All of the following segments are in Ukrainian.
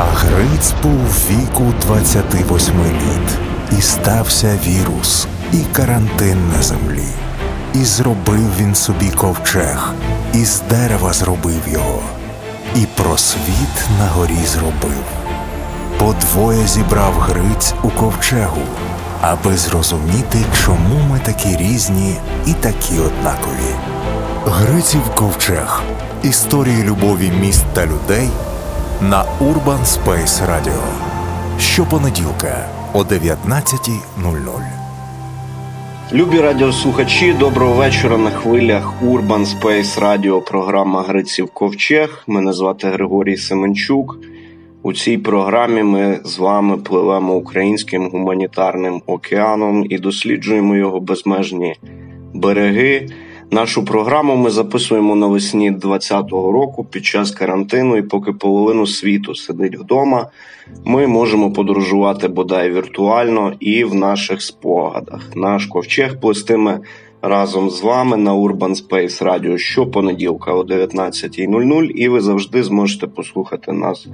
А Гриць був віку 28 літ, і стався вірус, і карантин на землі. І зробив він собі ковчег, і з дерева зробив його, і просвіт на горі зробив. Подвоє зібрав Гриць у ковчегу, аби зрозуміти, чому ми такі різні і такі однакові. Гриців ковчег. Історії любові міст та людей на Urban Space Radio. Щопонеділка о 19.00. Любі радіослухачі, доброго вечора на хвилях Urban Space Radio, програма Гриців Ковчег. Мене звати Григорій Семенчук. У цій програмі ми з вами пливемо українським гуманітарним океаном і досліджуємо його безмежні береги. Нашу програму ми записуємо навесні 2020 року під час карантину, і поки половину світу сидить вдома, ми можемо подорожувати бодай віртуально і в наших спогадах. Наш ковчег плестиме разом з вами на Urban Space Radio щопонеділка о 19.00, і ви завжди зможете послухати нас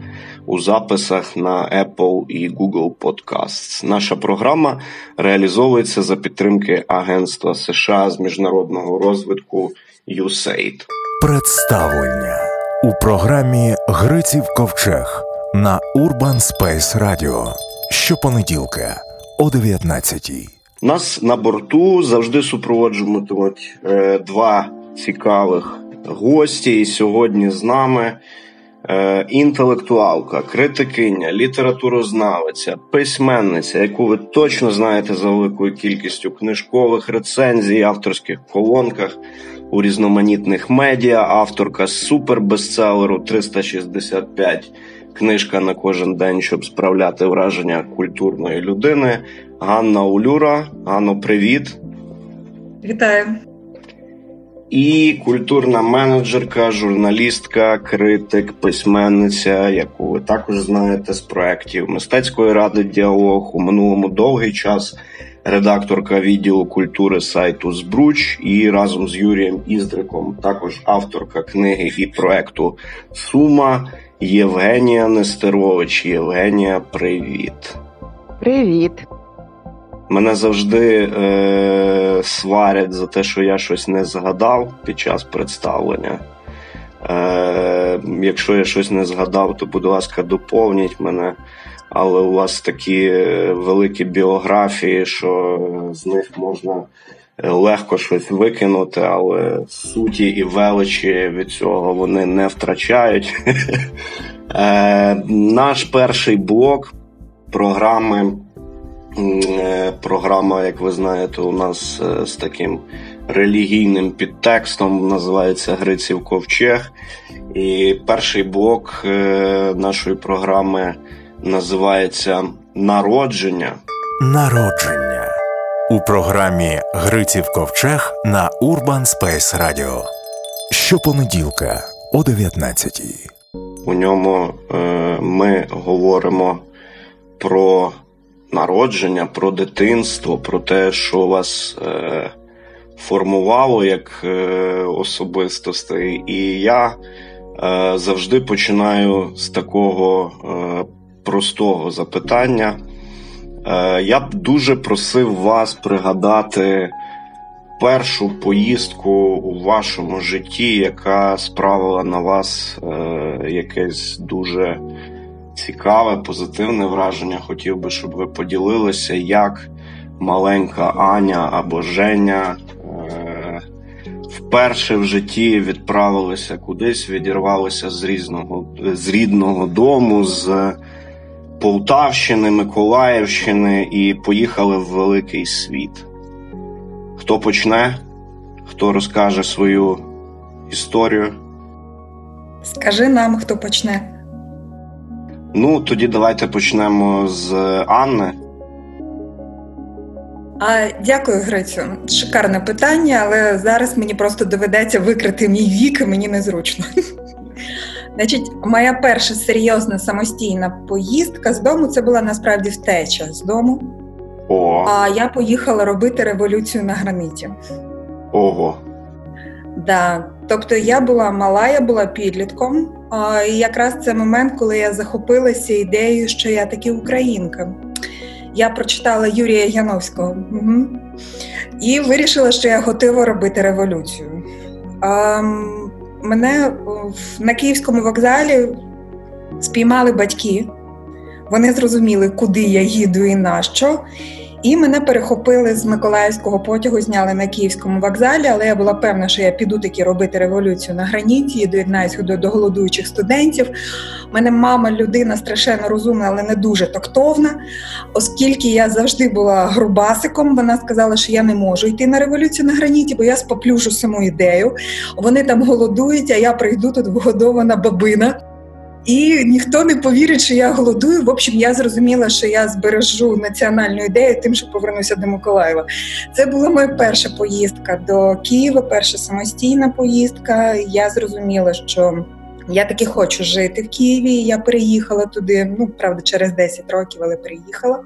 у записах на Apple і Google Podcasts. Наша програма реалізовується за підтримки Агентства США з міжнародного розвитку USAID. Представлення у програмі Гриців Ковчег на Urban Space Radio щопонеділка о 19.00. Нас на борту завжди супроводжуватимуть е, два цікавих гості. І сьогодні з нами е, інтелектуалка, критикиня, літературознавиця, письменниця, яку ви точно знаєте за великою кількістю книжкових рецензій, авторських колонках у різноманітних медіа, авторка супербестселеру 365 книжка на кожен день, щоб справляти враження культурної людини. Ганна Улюра. Ганно, привіт. Вітаю. І культурна менеджерка, журналістка, критик, письменниця, яку ви також знаєте з проєктів мистецької ради діалог у минулому довгий час. Редакторка відділу культури сайту Збруч і разом з Юрієм Іздриком, також авторка книги і проекту Сума Євгенія Нестерович. Євгенія, привіт. Привіт. Мене завжди е, сварять за те, що я щось не згадав під час представлення. Е, Якщо я щось не згадав, то, будь ласка, доповніть мене. Але у вас такі великі біографії, що з них можна легко щось викинути, але суті і величі від цього вони не втрачають. Е, Наш перший блок програми. Е, програма, як ви знаєте, у нас е, з таким релігійним підтекстом називається Гриців Ковчег. І перший блок е, нашої програми називається Народження. Народження у програмі Гриців Ковчег на Urban Space Radio. Щопонеділка о 19-й. У ньому ми говоримо про народження, про дитинство, про те, що вас е, формувало як е, особистостей. І я е, завжди починаю з такого е, простого запитання. Е, я б дуже просив вас пригадати першу поїздку у вашому житті, яка справила на вас е, якесь дуже цікаве, позитивне враження. Хотів би, щоб ви поділилися, як маленька Аня або Женя е- вперше в житті відправилися кудись, відірвалися з різного з рідного дому, з Полтавщини, Миколаївщини і поїхали в великий світ. Хто почне, хто розкаже свою історію? Скажи нам, хто почне. Ну, тоді давайте почнемо з Анни. А, Дякую, Грицю. Шикарне питання, але зараз мені просто доведеться викрити мій вік, і мені незручно. Значить, моя перша серйозна самостійна поїздка з дому це була насправді втеча з дому. О. А я поїхала робити революцію на граниті. Ого. Да. Тобто я була мала, я була підлітком. І якраз це момент, коли я захопилася ідеєю, що я таки українка. Я прочитала Юрія Яновського угу. і вирішила, що я готова робити революцію. А, Мене на Київському вокзалі спіймали батьки. Вони зрозуміли, куди я їду і на що. І мене перехопили з Миколаївського потягу, зняли на Київському вокзалі, але я була певна, що я піду таки робити революцію на граніті і доєднаюся до, до голодуючих студентів. У мене мама людина страшенно розумна, але не дуже тактовна. Оскільки я завжди була грубасиком, вона сказала, що я не можу йти на революцію на граніті, бо я споплюжу саму ідею. Вони там голодують, а я прийду тут вгодована бабина. І ніхто не повірить, що я голодую. В общем, я зрозуміла, що я збережу національну ідею, тим, що повернуся до Миколаєва. Це була моя перша поїздка до Києва, перша самостійна поїздка. Я зрозуміла, що я таки хочу жити в Києві. Я переїхала туди. Ну правда, через 10 років, але переїхала.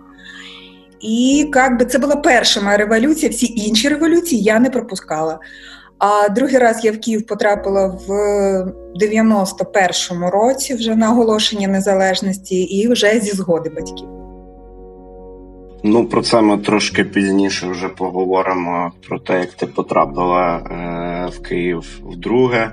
І як би це була перша моя революція. Всі інші революції я не пропускала. А другий раз я в Київ потрапила в 91-му році, вже на оголошення незалежності, і вже зі згоди батьків. Ну, про це ми трошки пізніше вже поговоримо про те, як ти потрапила е, в Київ вдруге.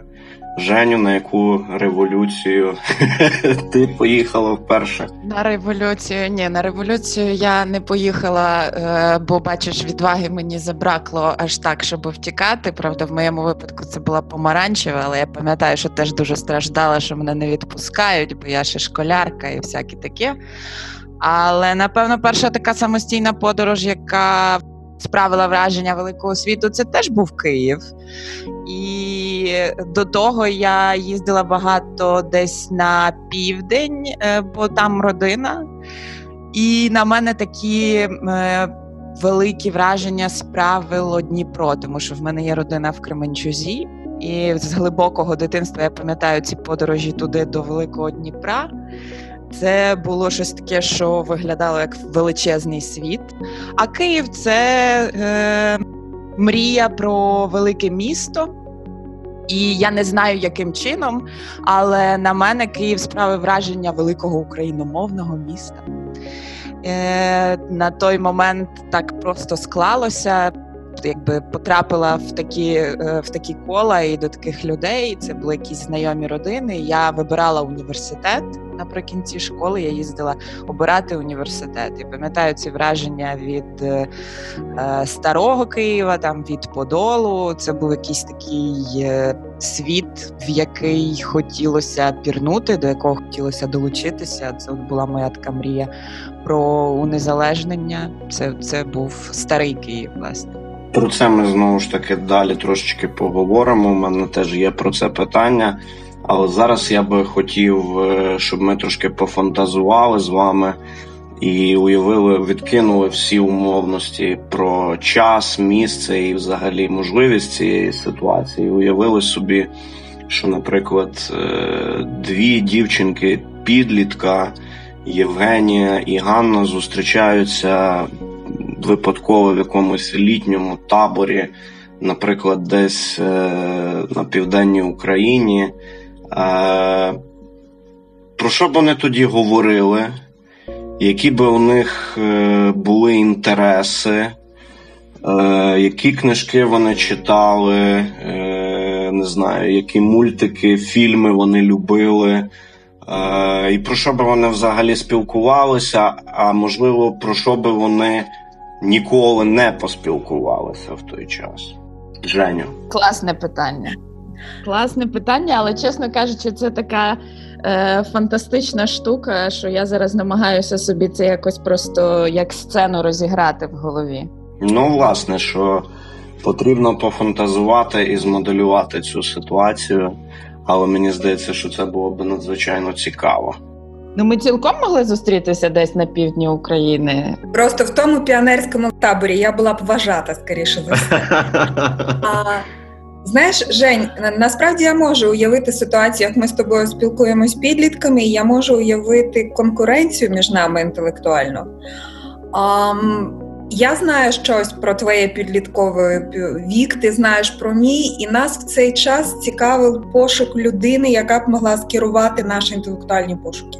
Женю, на яку революцію ти поїхала вперше? На революцію ні, на революцію я не поїхала, е, бо бачиш, відваги мені забракло аж так, щоб втікати. Правда, в моєму випадку це була помаранчева, але я пам'ятаю, що теж дуже страждала, що мене не відпускають, бо я ще школярка і всяке таке. Але напевно, перша така самостійна подорож, яка справила враження великого світу, це теж був Київ. І до того я їздила багато десь на південь, е, бо там родина. І на мене такі е, великі враження справило Дніпро, тому що в мене є родина в Кременчузі. І з глибокого дитинства я пам'ятаю ці подорожі туди до Великого Дніпра. Це було щось таке, що виглядало як величезний світ. А Київ це е, мрія про велике місто. І я не знаю, яким чином, але на мене Київ справив враження великого україномовного міста. Е, На той момент так просто склалося якби потрапила в такі е, в такі кола і до таких людей. Це були якісь знайомі родини. Я вибирала університет наприкінці школи. Я їздила обирати університет. І пам'ятаю ці враження від е, е, старого Києва, там від Подолу. Це був якийсь такий е, світ, в який хотілося пірнути, до якого хотілося долучитися. Це була моя така мрія про унезалежнення. Це, Це був старий Київ, власне. Про це ми знову ж таки далі трошечки поговоримо. У мене теж є про це питання. Але зараз я би хотів, е, щоб ми трошки пофантазували з вами і уявили, відкинули всі умовності про час, місце і взагалі можливість цієї ситуації. Уявили собі, що, наприклад, е, дві дівчинки підлітка Євгенія і Ганна зустрічаються випадково в якомусь літньому таборі, наприклад, десь е, на південній Україні. Е, про що б вони тоді говорили? Які би у них е, були інтереси, які книжки вони читали, не знаю, які мультики, фільми вони любили, і про що би вони взагалі спілкувалися, а можливо, про що би вони ніколи не поспілкувалися в той час? Женю. Класне питання. Класне питання, але чесно кажучи, це така е, фантастична штука, що я зараз намагаюся собі це якось просто як сцену розіграти в голові. Ну, власне, що потрібно пофантазувати і змоделювати цю ситуацію, але мені здається, що це було б надзвичайно цікаво. Ну, ми цілком могли зустрітися десь на півдні України. Просто в тому піонерському таборі я була б вважата, скоріше за все. Знаєш, Жень, насправді я можу уявити ситуацію, як ми з тобою спілкуємось підлітками, і я можу уявити конкуренцію між нами інтелектуально. А, я знаю щось про твоє підлітковий вік, ти знаєш про мій, і нас в цей час цікавив пошук людини, яка б могла скерувати наші інтелектуальні пошуки.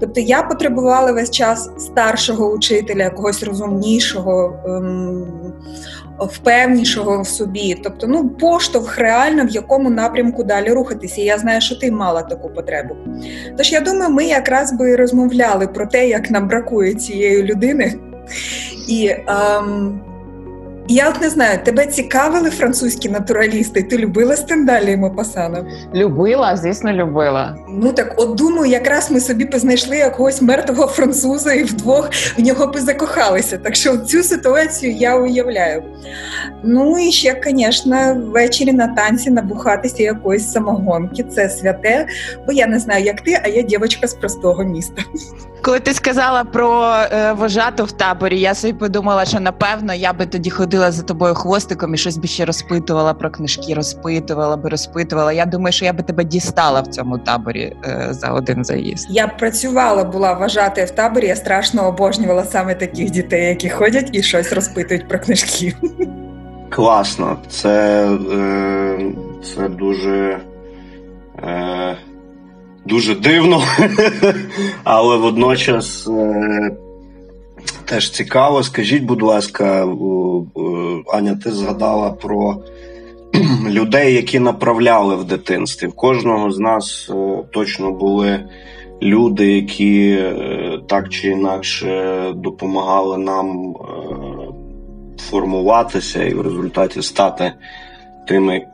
Тобто я потребувала весь час старшого учителя, якогось розумнішого, ем, впевнішого в собі. Тобто, ну, поштовх реально в якому напрямку далі рухатися. Я знаю, що ти мала таку потребу. Тож я думаю, ми якраз би розмовляли про те, як нам бракує цієї людини. І ем, я от не знаю, тебе цікавили французькі натуралісти? Ти любила Стендалі і Мопасана? Любила, звісно, любила. Ну так, от думаю, якраз ми собі познайшли якогось мертвого француза і вдвох в нього би закохалися. Так що цю ситуацію я уявляю. Ну і ще, звісно, ввечері на танці набухатися якоїсь самогонки. Це святе, бо я не знаю, як ти, а я дівчинка з простого міста. Коли ти сказала про е, вожату в таборі, я собі подумала, що напевно я би тоді ходила за тобою хвостиком і щось би ще розпитувала про книжки, розпитувала би, розпитувала. Я думаю, що я би тебе дістала в цьому таборі е, за один заїзд. Я працювала, була вважати в таборі. Я страшно обожнювала саме таких дітей, які ходять і щось розпитують про книжки. Класно, це, е, це дуже. Е, дуже дивно, але водночас е, теж цікаво. Скажіть, будь ласка, Аня, ти згадала про людей, які направляли в дитинстві. В кожного з нас е, точно були люди, які е, так чи інакше допомагали нам формуватися і в результаті стати тими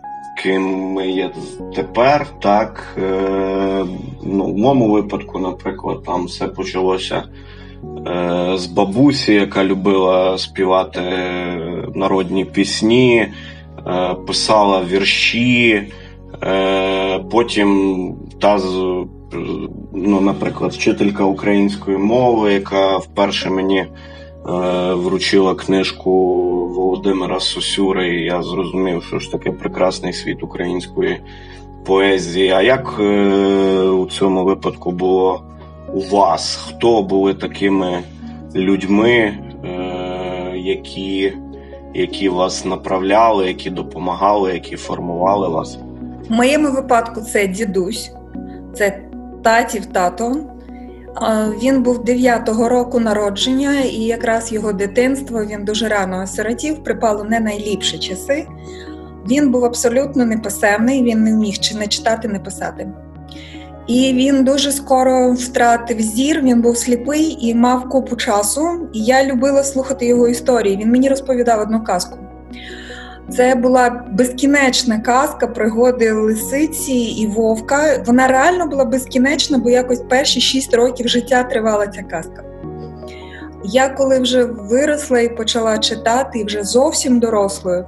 ким ми є тепер, так е, ну, в моєму випадку, наприклад, там все почалося е, з бабусі, яка любила співати народні пісні, е, писала вірші. Е, Потім та ну, наприклад, вчителька української мови, яка вперше мені. Е, вручила книжку Володимира Сосюри, і я зрозумів, що ж таке прекрасний світ української поезії. А як е, у цьому випадку було у вас? Хто були такими людьми, е, які які вас направляли, які допомагали, які формували вас? В моєму випадку це дідусь, це татів тато. Він був 9-го року народження, і якраз його дитинство він дуже рано осиротів, припало не найліпші часи. Він був абсолютно неписемний, він не вміг чи не читати, не писати. І він дуже скоро втратив зір, він був сліпий і мав купу часу. І я любила слухати його історії. Він мені розповідав одну казку. Це була безкінечна казка пригоди лисиці і вовка. Вона реально була безкінечна, бо якось перші шість років життя тривала ця казка. Я коли вже виросла і почала читати, і вже зовсім дорослою,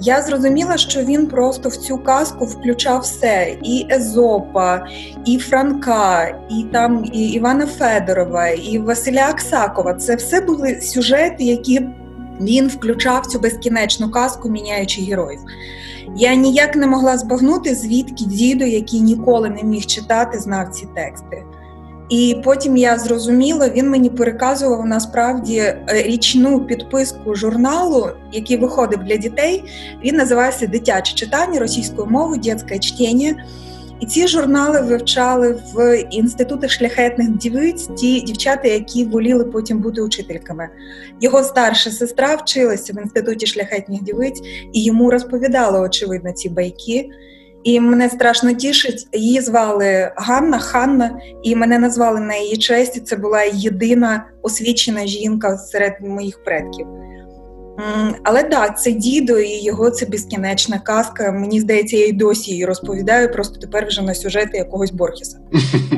я зрозуміла, що він просто в цю казку включав все: і Езопа, і Франка, і там і Івана Федорова, і Василя Аксакова. Це все були сюжети, які він включав цю безкінечну казку, міняючи героїв. Я ніяк не могла збагнути, звідки діду, який ніколи не міг читати, знав ці тексти. І потім я зрозуміла, він мені переказував насправді е, річну підписку журналу, який виходив для дітей. Він називався Дитяче читання російською мовою, дитяче чтення. І ці журнали вивчали в інститутах шляхетних дівиць ті дівчата, які воліли потім бути учительками. Його старша сестра вчилася в інституті шляхетних дівиць і йому розповідала, очевидно, ці байки. І мене страшно тішить. Її звали Ганна Ханна, і мене назвали на її честь. Це була єдина освічена жінка серед моїх предків. Але так, це дідо і його це безкінечна казка. Мені здається, я й досі її розповідаю, просто тепер вже на сюжети якогось Борхіса.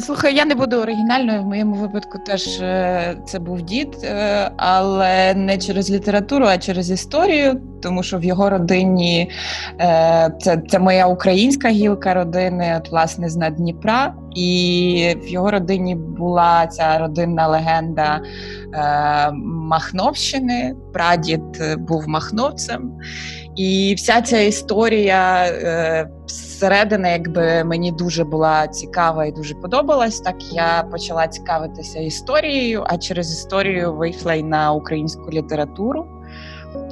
Слухай, я не буду оригінальною. В моєму випадку теж е, це був дід, е, але не через літературу, а через історію, тому що в його родині е, це це моя українська гілка родини, от власне з Дніпра. І в його родині була ця родинна легенда е, Махновщини. Прадід був махновцем. І вся ця історія е, зсередини, якби мені дуже була цікава і дуже подобалась. Так я почала цікавитися історією, а через історію вийшла й на українську літературу.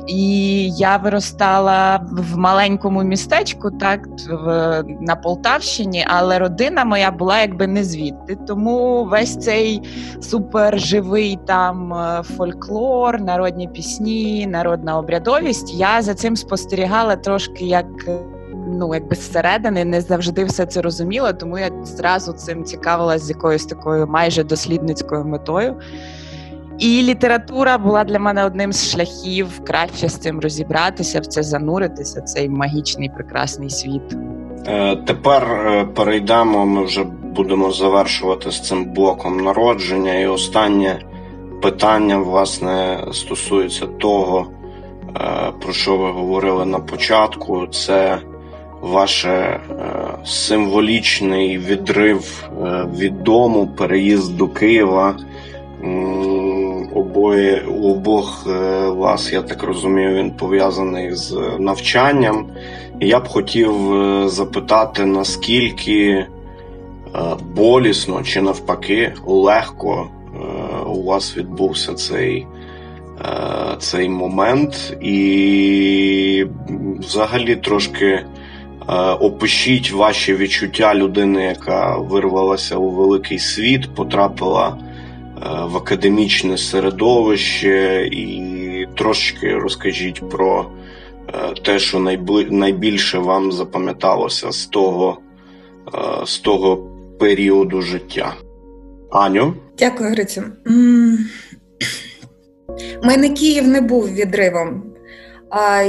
І я виростала в маленькому містечку, так в на Полтавщині, але родина моя була якби не звідти. Тому весь цей суперживий там е, фольклор, народні пісні, народна обрядовість. Я за цим спостерігала трошки як. Ну, якби зсередини не завжди все це розуміла, тому я зразу цим цікавилась з якоюсь такою майже дослідницькою метою. І література була для мене одним з шляхів краще з цим розібратися, в це зануритися, цей магічний прекрасний світ. Е, тепер е, перейдемо. Ми вже будемо завершувати з цим блоком народження. І останнє питання власне стосується того, е, про що ви говорили на початку. Це ваше символічний відрив від дому, переїзд до Києва обоє у обох е, вас, я так розумію, він пов'язаний з навчанням. Я б хотів е, запитати, наскільки е, болісно чи навпаки легко у вас відбувся цей цей момент, і взагалі трошки опишіть ваші відчуття людини, яка вирвалася у великий світ, потрапила. Е, в академічне середовище, і трошечки розкажіть про е, те, що найбільше вам запам'яталося з того, е, з того періоду життя. Аню? Дякую, Грицю. У мене Київ не був відривом.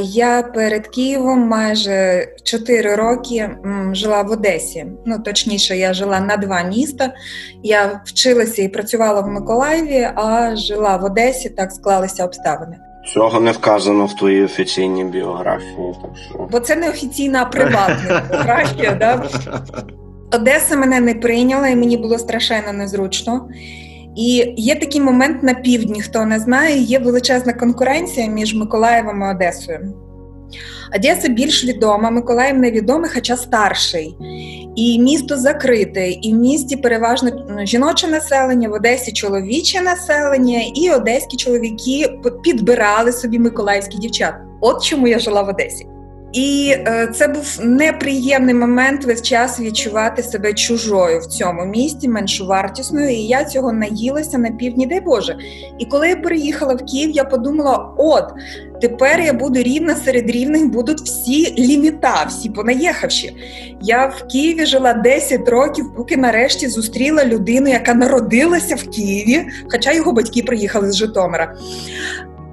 Я перед Києвом майже 4 роки жила в Одесі. Ну точніше, я жила на два міста. Я вчилася і працювала в Миколаєві, а жила в Одесі. Так склалися обставини. Цього не вказано в твоїй офіційній біографії. Так що... Бо це не офіційна приватна біографія. да? Одеса мене не прийняла, і мені було страшенно незручно. І є такий момент на півдні, хто не знає, є величезна конкуренція між Миколаєвом і Одесою. Одеса більш відома, Миколаїв невідомий, хоча старший. І місто закрите, і в місті переважно ну, жіноче населення, в Одесі чоловіче населення, і одеські чоловіки підбирали собі миколаївських дівчат. От чому я жила в Одесі. І е, це був неприємний момент весь час відчувати себе чужою в цьому місті, меншовартісною. І я цього наїлася на півдні, дай Боже. І коли я переїхала в Київ, я подумала: от тепер я буду рівна серед рівних, будуть всі ліміта, всі понаїхавші. Я в Києві жила 10 років, поки нарешті зустріла людину, яка народилася в Києві, хоча його батьки приїхали з Житомира.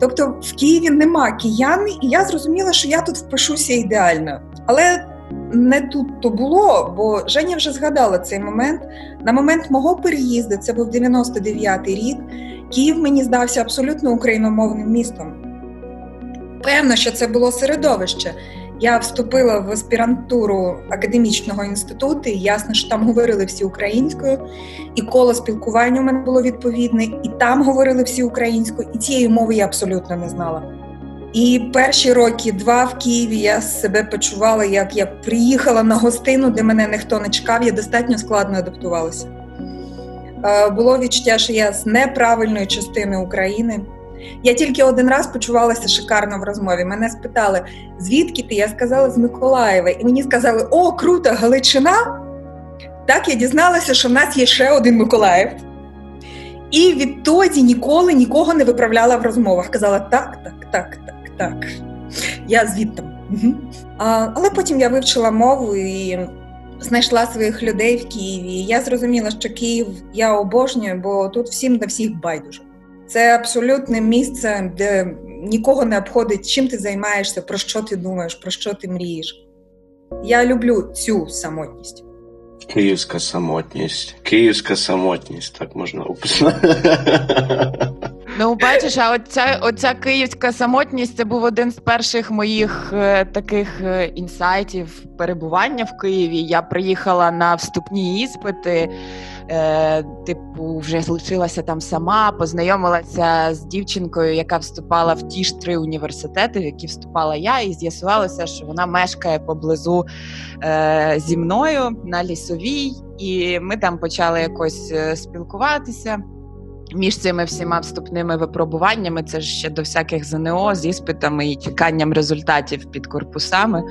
Тобто в Києві нема киян, і я зрозуміла, що я тут впишуся ідеально. Але не тут то було, бо Женя вже згадала цей момент. На момент мого переїзду, це був 99-й рік, Київ мені здався абсолютно україномовним містом. Певно, що це було середовище. Я вступила в аспірантуру академічного інституту, і ясно, що там говорили всі українською, і коло спілкування у мене було відповідне, і там говорили всі українською, і цієї мови я абсолютно не знала. І перші роки два в Києві я себе почувала, як я приїхала на гостину, де мене ніхто не чекав, я достатньо складно адаптувалася. Е, було відчуття, що я з неправильної частини України. Я тільки один раз почувалася шикарно в розмові. Мене спитали, звідки ти? Я сказала з Миколаєва. І мені сказали, о, круто, Галичина. Так я дізналася, що в нас є ще один Миколаїв. І відтоді ніколи нікого не виправляла в розмовах. Казала так, так, так, так, так. Я звідти. Але потім я вивчила мову і знайшла своїх людей в Києві. Я зрозуміла, що Київ я обожнюю, бо тут всім на всіх байдуже. Це абсолютне місце, де нікого не обходить, чим ти займаєшся, про що ти думаєш, про що ти мрієш. Я люблю цю самотність. Київська самотність. Київська самотність, так можна описати. Ну, бачиш, а оця, оця київська самотність це був один з перших моїх е, таких е, інсайтів перебування в Києві. Я приїхала на вступні іспити. Е, Типу, вже залишилася там сама, познайомилася з дівчинкою, яка вступала в ті ж три університети, в які вступала я, і з'ясувалося, що вона мешкає поблизу е, зі мною на лісовій, і ми там почали якось е, спілкуватися. Між цими всіма вступними випробуваннями це ж ще до всяких ЗНО з іспитами і чеканням результатів під корпусами.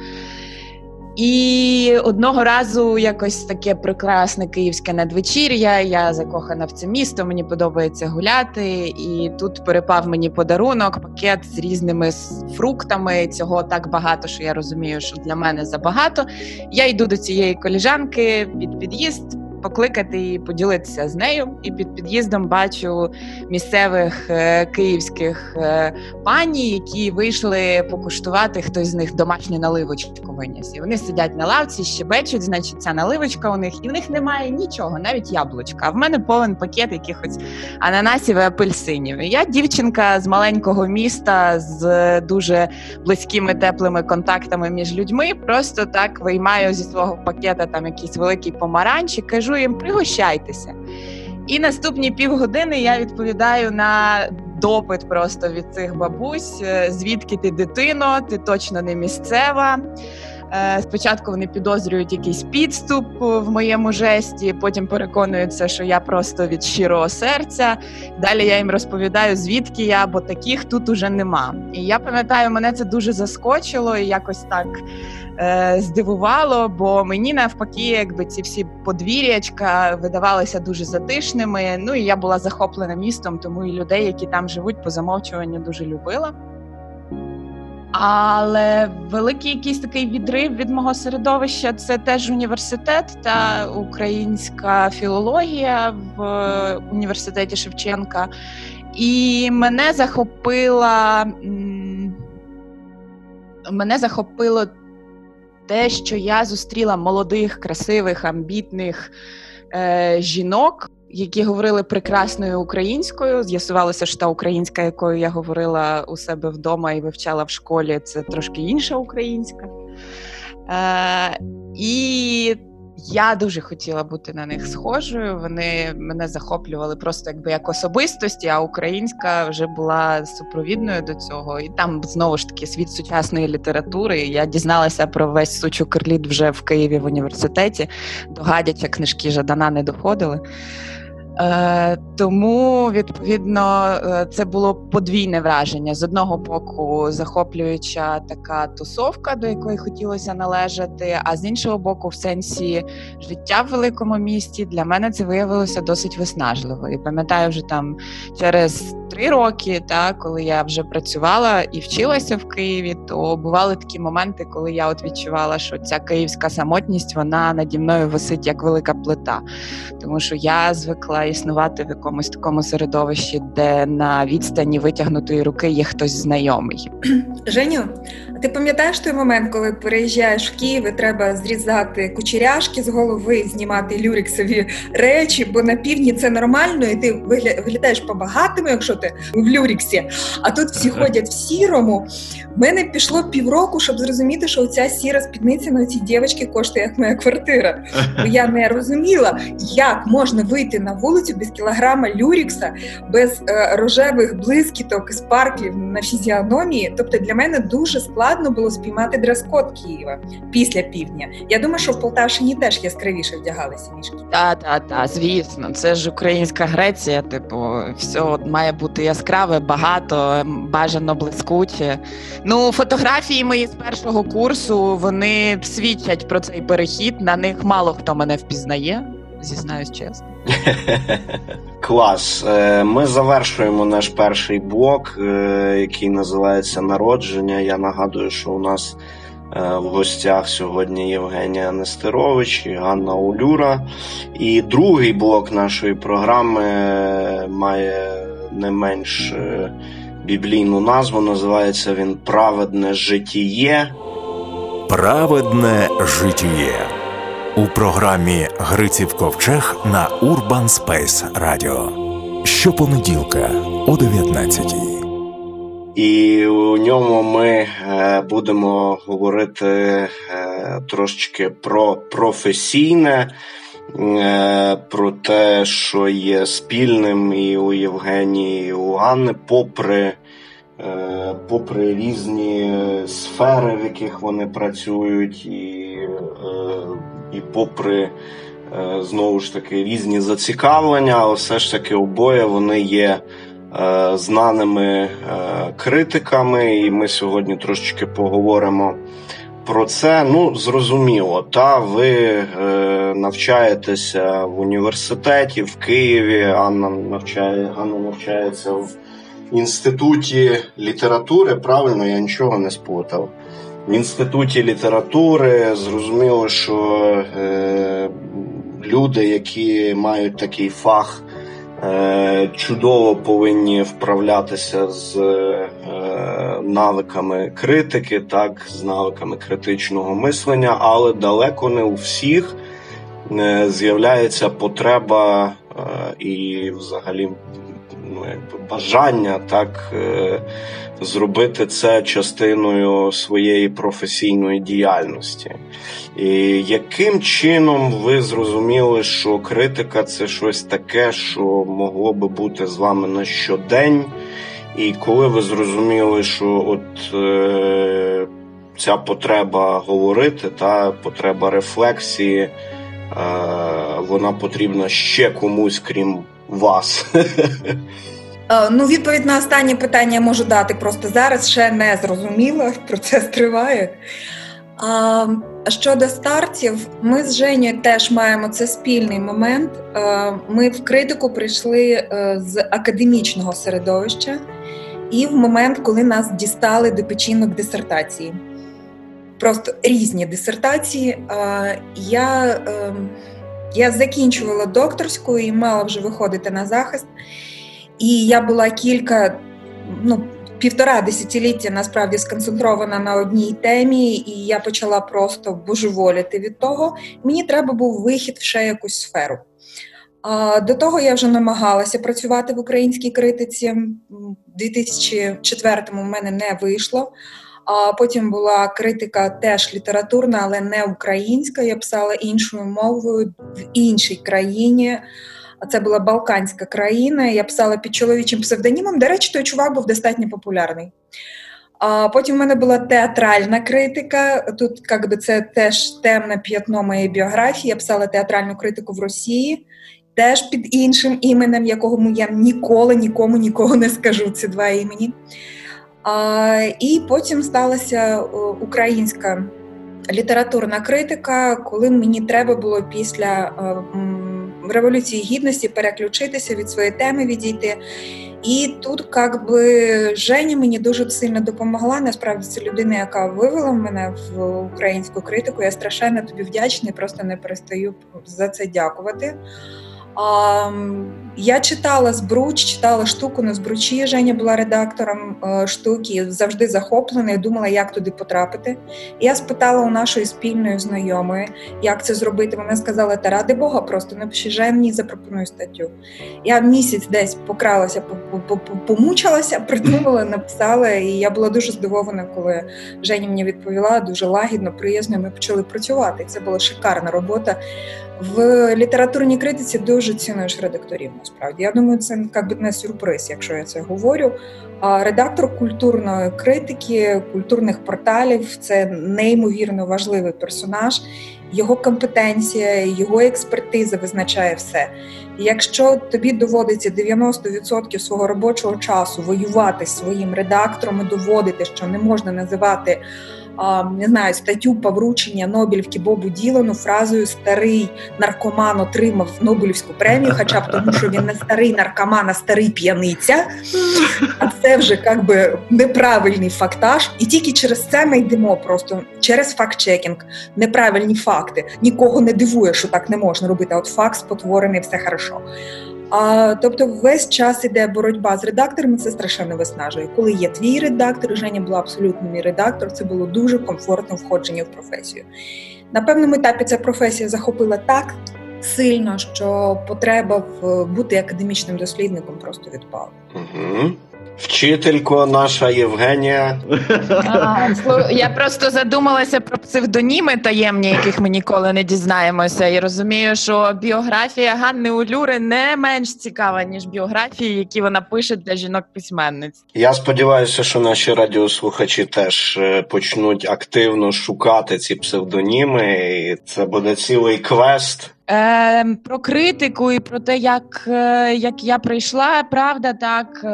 І одного разу якось таке прекрасне київське надвечір'я. Я закохана в це місто, мені подобається гуляти. І тут перепав мені подарунок, пакет з різними фруктами. Цього так багато, що я розумію, що для мене забагато. Я йду до цієї коліжанки під під'їзд покликати і поділитися з нею. І під під'їздом бачу місцевих е, київських е, пані, які вийшли покуштувати хтось з них домашню наливочку виніс. І Вони сидять на лавці, щебечуть, значить, ця наливочка у них, і в них немає нічого, навіть яблучка. А в мене повен пакет якихось ананасів і апельсинів. І Я дівчинка з маленького міста з дуже близькими теплими контактами між людьми. Просто так виймаю зі свого пакета там якийсь великий помаранч і кажу кажу їм пригощайтеся. І наступні півгодини я відповідаю на допит просто від цих бабусь, е, звідки ти дитино, ти точно не місцева. Е, спочатку вони підозрюють якийсь підступ в моєму жесті, потім переконуються, що я просто від щирого серця. Далі я їм розповідаю, звідки я, бо таких тут уже нема. І я пам'ятаю, мене це дуже заскочило і якось так е, здивувало, бо мені навпаки, якби ці всі подвір'ячка видавалися дуже затишними. Ну і я була захоплена містом, тому і людей, які там живуть, по замовчуванню дуже любила. Але великий якийсь такий відрив від мого середовища це теж університет та українська філологія в університеті Шевченка. І мене захопила мене захопило те, що я зустріла молодих, красивих, амбітних е, жінок які говорили прекрасною українською. З'ясувалося, що та українська, якою я говорила у себе вдома і вивчала в школі, це трошки інша українська. Е, І я дуже хотіла бути на них схожою. Вони мене захоплювали просто якби як особистості, а українська вже була супровідною до цього. І там знову ж таки світ сучасної літератури. Я дізналася про весь сучу Керліт вже в Києві в університеті. До Гадяча книжки Жадана не доходили. Е, Тому відповідно е, це було подвійне враження з одного боку, захоплююча така тусовка, до якої хотілося належати. А з іншого боку, в сенсі життя в великому місті для мене це виявилося досить виснажливо. І пам'ятаю, вже там через три роки, та коли я вже працювала і вчилася в Києві, то бували такі моменти, коли я от відчувала, що ця київська самотність вона наді мною висить як велика плита, тому що я звикла існувати в якомусь такому середовищі, де на відстані витягнутої руки є хтось знайомий. Женю, а ти пам'ятаєш той момент, коли переїжджаєш в Київ і треба зрізати кучеряшки з голови, знімати люріксові речі, бо на півдні це нормально, і ти виглядаєш по-багатому, якщо ти в люріксі. А тут всі ходять в сірому. В мене пішло півроку, щоб зрозуміти, що ця сіра спідниця на цій дівчинці коштує як моя квартира. Бо я не розуміла, як можна вийти на вулицю без кілограма люрікса, без е, рожевих блискіток, спарклів на фізіономії. Тобто для мене дуже складно було спіймати дрес-код Києва після півдня. Я думаю, що в Полтавщині теж яскравіше вдягалися ніж. Так, так, так, звісно, це ж українська Греція. Типу, все має бути яскраве, багато, бажано блискуче. Ну, фотографії мої з першого курсу вони свідчать про цей перехід. На них мало хто мене впізнає, зізнаюсь чесно. Клас. Е, ми завершуємо наш перший блок, е, який називається Народження. Я нагадую, що у нас е, в гостях сьогодні Євгенія Нестерович і Ганна Улюра. І другий блок нашої програми має не менш біблійну назву. Називається він Праведне життіє. Праведне життіє у програмі Гриців Ковчег на Urban Space Radio. Щопонеділка о 19 І у ньому ми е, будемо говорити е, трошечки про професійне, е, про те, що є спільним і у Євгенії, і у Анни, попри попри різні сфери, в яких вони працюють, і, і попри знову ж таки різні зацікавлення, але все ж таки обоє вони є. Е, знаними е, критиками, і ми сьогодні трошечки поговоримо про це. Ну, зрозуміло, та ви е, навчаєтеся в університеті в Києві. Анна навчає, Анна навчається в інституті літератури. Правильно, я нічого не сплутав. В інституті літератури зрозуміло, що е, люди, які мають такий фах. Е, чудово повинні вправлятися з е, навиками критики, так, з навиками критичного мислення, але далеко не у всіх е, з'являється потреба і, взагалі, ну, якби бажання так зробити це частиною своєї професійної діяльності. І Яким чином ви зрозуміли, що критика це щось таке, що могло би бути з вами на щодень? І коли ви зрозуміли, що от е, ця потреба говорити, та потреба рефлексії, е, вона потрібна ще комусь, крім вас? Е, ну, відповідь на останнє питання я можу дати просто зараз. Ще не зрозуміла, процес триває. А щодо стартів, ми з Женєю теж маємо це спільний момент. Е, ми в критику прийшли е, з академічного середовища, і в момент, коли нас дістали до печінок дисертації. Просто різні дисертації. Я я закінчувала докторську і мала вже виходити на захист. І я була кілька, ну, півтора десятиліття насправді сконцентрована на одній темі, і я почала просто божеволіти від того. Мені треба був вихід в ще якусь сферу. До того я вже намагалася працювати в українській критиці. У 2004-му в мене не вийшло. Потім була критика теж літературна, але не українська. Я писала іншою мовою в іншій країні. Це була Балканська країна. Я писала під чоловічим псевдонімом. До речі, той чувак був достатньо популярний. А Потім в мене була театральна критика. Тут якби це теж темне п'ятно моєї біографії. Я писала театральну критику в Росії, теж під іншим іменем, якого я ніколи нікому нікого не скажу. Ці два імені. І потім сталася українська літературна критика, коли мені треба було після революції гідності переключитися від своєї теми, відійти. І тут, як би, Женя мені дуже сильно допомогла. Насправді це людина, яка вивела мене в українську критику. Я страшенно тобі вдячна, і просто не перестаю за це дякувати. Я читала збруч, читала штуку на збручі. Женя була редактором е, штуки, завжди захоплена і думала, як туди потрапити. І я спитала у нашої спільної знайомої, як це зробити. Вона сказала: Та ради Бога, просто напиши Жені, запропонуй статтю. Я місяць десь покралася, помучилася, придумала, написала. І я була дуже здивована, коли Женя мені відповіла дуже лагідно, приязно. Ми почали працювати. Це була шикарна робота. В літературній критиці дуже цінуєш редакторів. Насправді я думаю, це якби не сюрприз, якщо я це говорю. А редактор культурної критики, культурних порталів це неймовірно важливий персонаж. Його компетенція, його експертиза визначає все. Якщо тобі доводиться 90% свого робочого часу воювати з своїм редактором і доводити, що не можна називати не знаю, статтю по вручення Нобелівки Бобу Ділану фразою Старий наркоман отримав Нобелівську премію, хоча б тому, що він не старий наркоман, а старий п'яниця. А це вже як би неправильний фактаж. І тільки через це ми йдемо просто через факт-чекінг, неправильні факти. Нікого не дивує, що так не можна робити. От факт спотворений, все хорошо. А, Тобто, весь час іде боротьба з редакторами, це страшенно виснажує. Коли є твій редактор, Женя була абсолютно мій редактор, це було дуже комфортне входження в професію. На певному етапі ця професія захопила так сильно, що потреба в бути академічним дослідником просто відпала. Угу. Вчителько наша Євгенія. Я просто задумалася про псевдоніми таємні, яких ми ніколи не дізнаємося, і розумію, що біографія Ганни Улюри не менш цікава, ніж біографії, які вона пише для жінок-письменниць. Я сподіваюся, що наші радіослухачі теж е, почнуть активно шукати ці псевдоніми. і Це буде цілий квест. Е, Про критику і про те, як е, як я прийшла, правда, так е, е,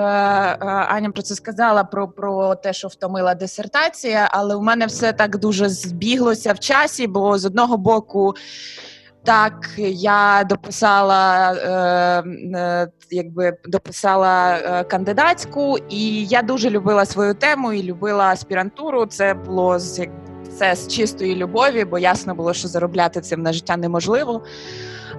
Аня про це сказала про про те, що втомила дисертація, але у мене все так дуже збіглося в часі, бо з одного боку. Так, я дописала е, якби дописала кандидатську, і я дуже любила свою тему і любила аспірантуру. Це було з це з чистої любові, бо ясно було, що заробляти цим на життя неможливо.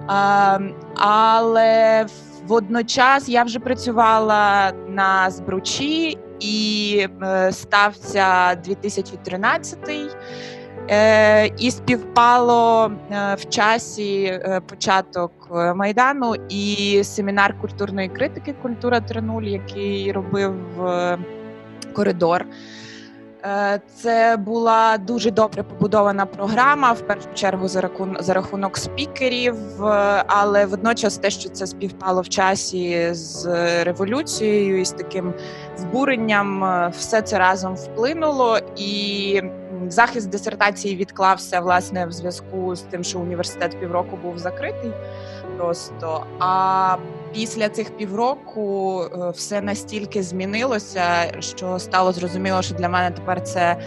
А, Але водночас я вже працювала на збручі і е, стався 2013-й. Е, і співпало е, в часі початок майдану і семінар культурної критики Культура 3.0», який робив коридор. Е, це була дуже добре побудована програма, в першу чергу за рахунок за рахунок спікерів, е, але водночас те, що це співпало в часі з революцією і з таким збуренням, е, все це разом вплинуло, і захист дисертації відклався власне в зв'язку з тим, що університет півроку був закритий. Просто а після цих півроку е, все настільки змінилося, що стало зрозуміло, що для мене тепер це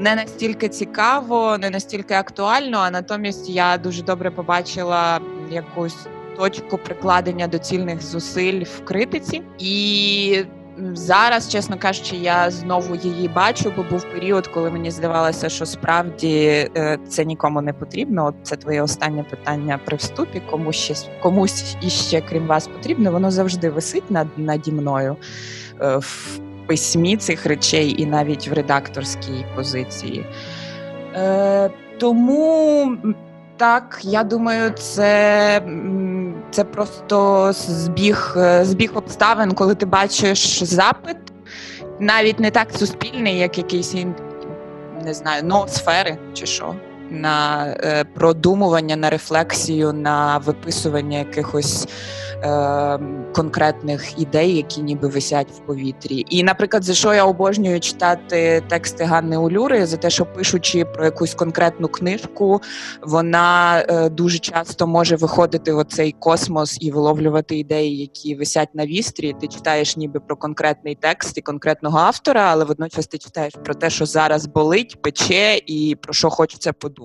не настільки цікаво, не настільки актуально. А натомість я дуже добре побачила якусь точку прикладення доцільних зусиль в критиці і. Зараз, чесно кажучи, я знову її бачу, бо був період, коли мені здавалося, що справді е, це нікому не потрібно. От це твоє останнє питання при вступі. Комусь ще комусь іще крім вас потрібно. Воно завжди висить над наді мною е, в письмі цих речей і навіть в редакторській позиції. Е, тому так, я думаю, це це просто збіг е, збіг обставин, коли ти бачиш запит, навіть не так суспільний, як якийсь не знаю, ноосфери чи що, на е, продумування, на рефлексію, на виписування якихось е, конкретних ідей, які ніби висять в повітрі. І, наприклад, за що я обожнюю читати тексти Ганни Улюри, за те, що пишучи про якусь конкретну книжку, вона е, дуже часто може виходити в оцей космос і виловлювати ідеї, які висять на вістрі. Ти читаєш ніби про конкретний текст і конкретного автора, але водночас ти читаєш про те, що зараз болить, пече, і про що хочеться подумати.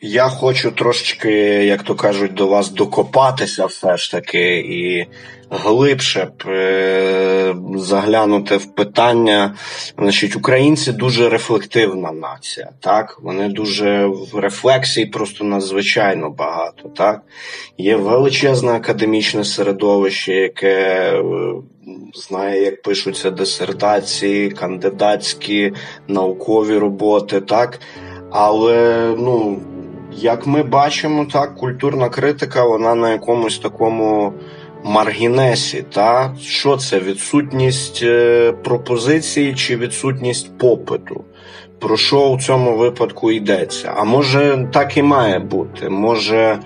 Я хочу трошечки, як то кажуть, до вас докопатися все ж таки і глибше е- заглянути в питання. Значить, Українці дуже рефлективна нація. так? Вони дуже в рефлексії просто надзвичайно багато. так? Є величезне академічне середовище, яке. Е, знає, як пишуться дисертації, кандидатські, наукові роботи, так? Але ну як ми бачимо, так, культурна критика, вона на якомусь такому маргінесі. Та? Що це? Відсутність е, пропозиції чи відсутність попиту? Про що у цьому випадку йдеться? А може, так і має бути. Може,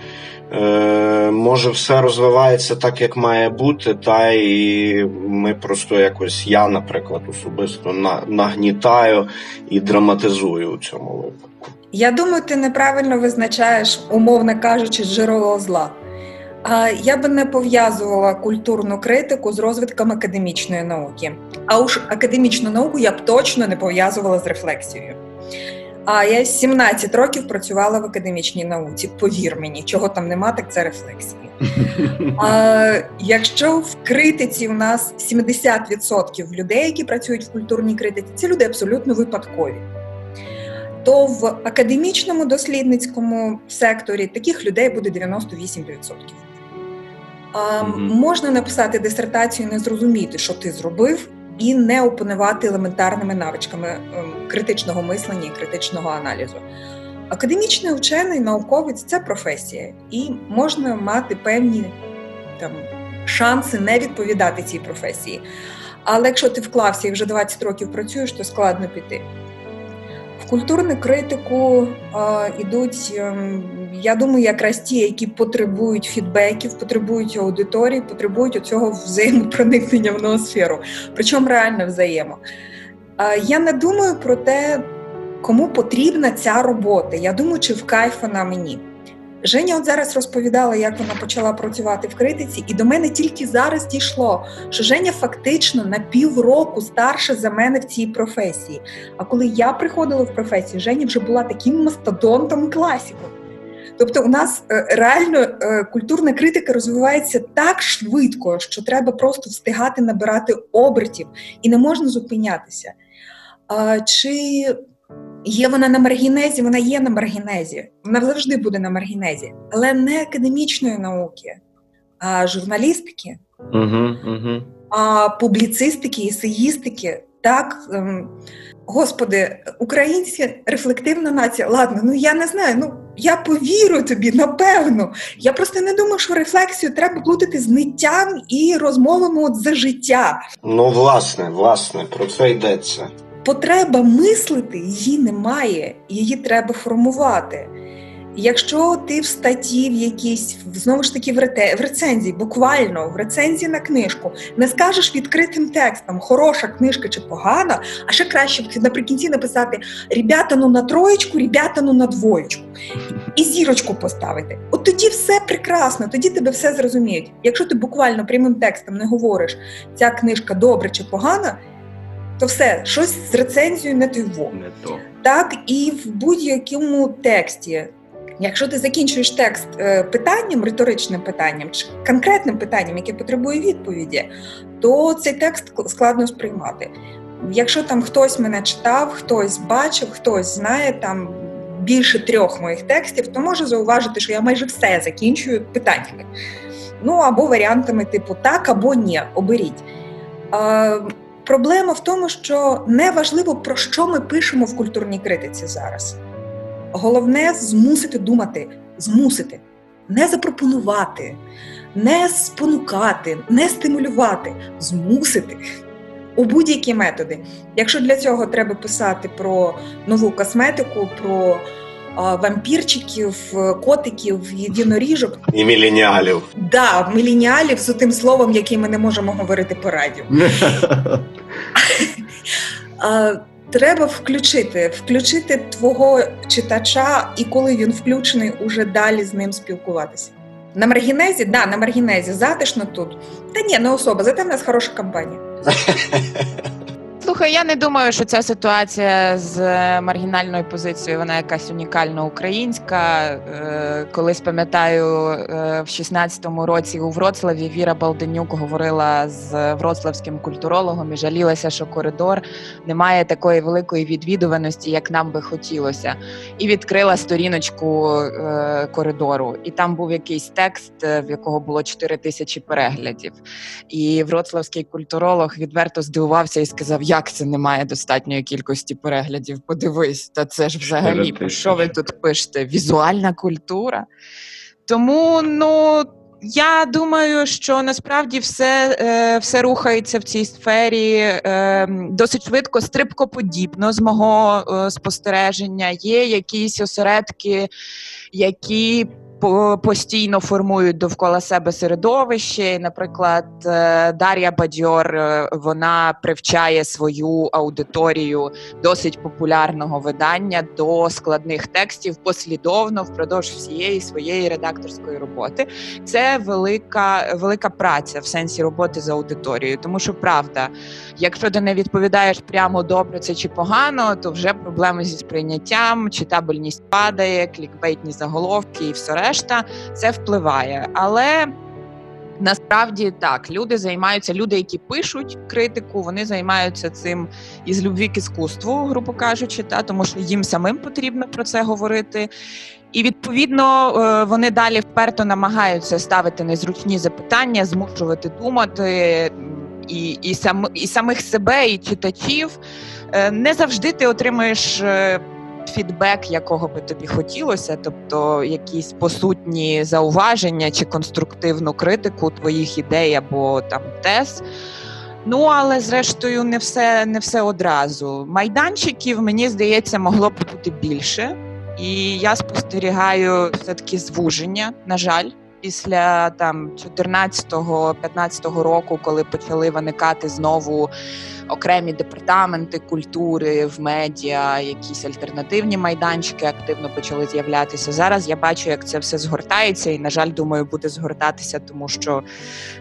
е, може, все розвивається так, як має бути, та і ми просто якось, я, наприклад, особисто нагнітаю і драматизую у цьому випадку. Я думаю, ти неправильно визначаєш, умовно кажучи, джерело зла. Я би не пов'язувала культурну критику з розвитком академічної науки. А уж академічну науку я б точно не пов'язувала з рефлексією. А я 17 років працювала в академічній науці. Повір мені, чого там нема, так це рефлексії. А, Якщо в критиці у нас 70% людей, які працюють в культурній критиці, це люди абсолютно випадкові то в академічному дослідницькому секторі таких людей буде 98%. А. Можна написати дисертацію, не зрозуміти, що ти зробив, і не опанувати елементарними навичками ем, критичного мислення і критичного аналізу. Академічний учений, науковець це професія, і можна мати певні там шанси не відповідати цій професії. Але якщо ти вклався і вже 20 років працюєш, то складно піти. Культурну критику ідуть, е, я думаю, якраз ті, які потребують фідбеків, потребують аудиторії, потребують оцього взаємопроникнення в ноосферу, причому реально взаємо. Я не думаю про те, кому потрібна ця робота. Я думаю, чи в кайф вона мені. Женя от зараз розповідала, як вона почала працювати в критиці, і до мене тільки зараз дійшло, що Женя фактично на півроку старша за мене в цій професії. А коли я приходила в професію, Женя вже була таким мастодонтом класіком. Тобто, у нас е, реально е, культурна критика розвивається так швидко, що треба просто встигати набирати обертів і не можна зупинятися. Чи Є вона на маргінезі, вона є на маргінезі, вона завжди буде на маргінезі, але не академічної науки, а журналістики, угу, угу. а публіцистики, есеїстики. Так, ем, господи, українці рефлективна нація. Ладно, ну я не знаю. Ну я повірю тобі, напевно. Я просто не думаю, що рефлексію треба плутати з ниттям і розмовами от за життя. Ну, власне, власне, про це йдеться потреба мислити її немає, її треба формувати. Якщо ти в статті в якійсь, знову ж таки, в рецензії, буквально в рецензії на книжку, не скажеш відкритим текстом, хороша книжка чи погана, а ще краще наприкінці написати ребята ну на троєчку, ребята ну на двоєчку. І зірочку поставити. От тоді все прекрасно, тоді тебе все зрозуміють. Якщо ти буквально прямим текстом не говориш, ця книжка добра чи погана, то все, щось з рецензією не того. Не то. Так, і в будь-якому тексті. Якщо ти закінчуєш текст е, питанням, риторичним питанням чи конкретним питанням, яке потребує відповіді, то цей текст складно сприймати. Якщо там хтось мене читав, хтось бачив, хтось знає там більше трьох моїх текстів, то може зауважити, що я майже все закінчую питаннями. Ну або варіантами типу так або ні, оберіть. Проблема в тому, що не важливо, про що ми пишемо в культурній критиці зараз. Головне змусити думати, змусити, не запропонувати, не спонукати, не стимулювати, змусити у будь-які методи. Якщо для цього треба писати про нову косметику, про вампірчиків, котиків, єдиноріжок. І міленіалів. Да, міленіалів з тим словом, яким ми не можемо говорити по радіо. Треба включити, включити твого читача, і коли він включений, уже далі з ним спілкуватися. На маргінезі, да, на маргінезі затишно тут. Та ні, не особа, зате в нас хороша компанія. Слухай, я не думаю, що ця ситуація з е, маргінальною позицією вона якась унікально українська. Е, колись пам'ятаю, е, в 16-му році у Вроцлаві Віра Балденюк говорила з вроцлавським культурологом і жалілася, що коридор не має такої великої відвідуваності, як нам би хотілося, і відкрила сторіночку коридору. І там був якийсь текст, в якого було 4 тисячі переглядів. І вроцлавський культуролог відверто здивувався і сказав: як це немає достатньої кількості переглядів? Подивись, та це ж взагалі про що ви тут пишете? Візуальна культура. Тому, ну. Я думаю, що насправді все е, все рухається в цій сфері е, досить швидко, стрибкоподібно з мого е, спостереження. Є якісь осередки, які постійно формують довкола себе середовище. Наприклад, е, Дар'я Бадьор е, вона привчає свою аудиторію досить популярного видання до складних текстів послідовно впродовж всієї своєї редакторської роботи. Це велика велика праця в сенсі роботи з аудиторією, тому що правда, якщо ти не відповідаєш прямо добре це чи погано, то вже проблеми зі сприйняттям, читабельність падає, клікбейтні заголовки і все решта, це впливає. Але насправді так, люди займаються, люди, які пишуть критику, вони займаються цим із любві к іскусству, грубо кажучи, та тому що їм самим потрібно про це говорити. І відповідно е, вони далі вперто намагаються ставити незручні запитання, змушувати думати і і, сам, і самих себе, і читачів. Е, не завжди ти отримуєш е, фідбек, якого би тобі хотілося, тобто якісь посутні зауваження чи конструктивну критику твоїх ідей або там тез. Ну, але зрештою, не все не все одразу. Майданчиків, мені здається, могло б бути більше. І я спостерігаю все-таки звуження, на жаль, після там 14-15 року, коли почали виникати знову окремі департаменти культури в медіа, якісь альтернативні майданчики активно почали з'являтися. Зараз я бачу, як це все згортається, і на жаль, думаю, буде згортатися, тому що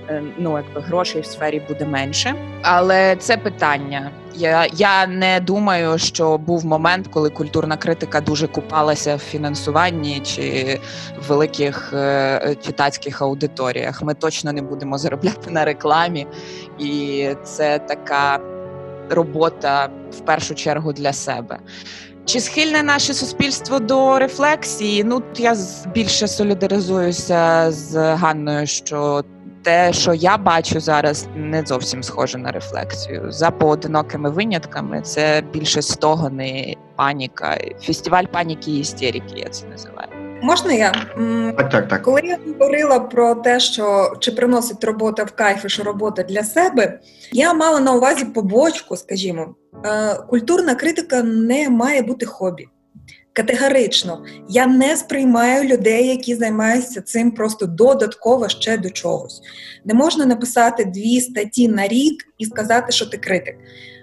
е, ну якби грошей в сфері буде менше. Але це питання. Я я не думаю, що був момент, коли культурна критика дуже купалася в фінансуванні чи в великих е, читацьких аудиторіях. Ми точно не будемо заробляти на рекламі, і це така робота в першу чергу для себе. Чи схильне наше суспільство до рефлексії? Ну я більше солідаризуюся з Ганною, що те, що я бачу зараз, не зовсім схоже на рефлексію. За поодинокими винятками це більше стогони, паніка, фестиваль паніки і істерики, я це називаю. Можна я? Так, так, так. Коли я говорила про те, що чи приносить робота в кайф, і що робота для себе, я мала на увазі побочку, скажімо, е, культурна критика не має бути хобі. Категорично, я не сприймаю людей, які займаються цим просто додатково ще до чогось. Не можна написати дві статті на рік і сказати, що ти критик.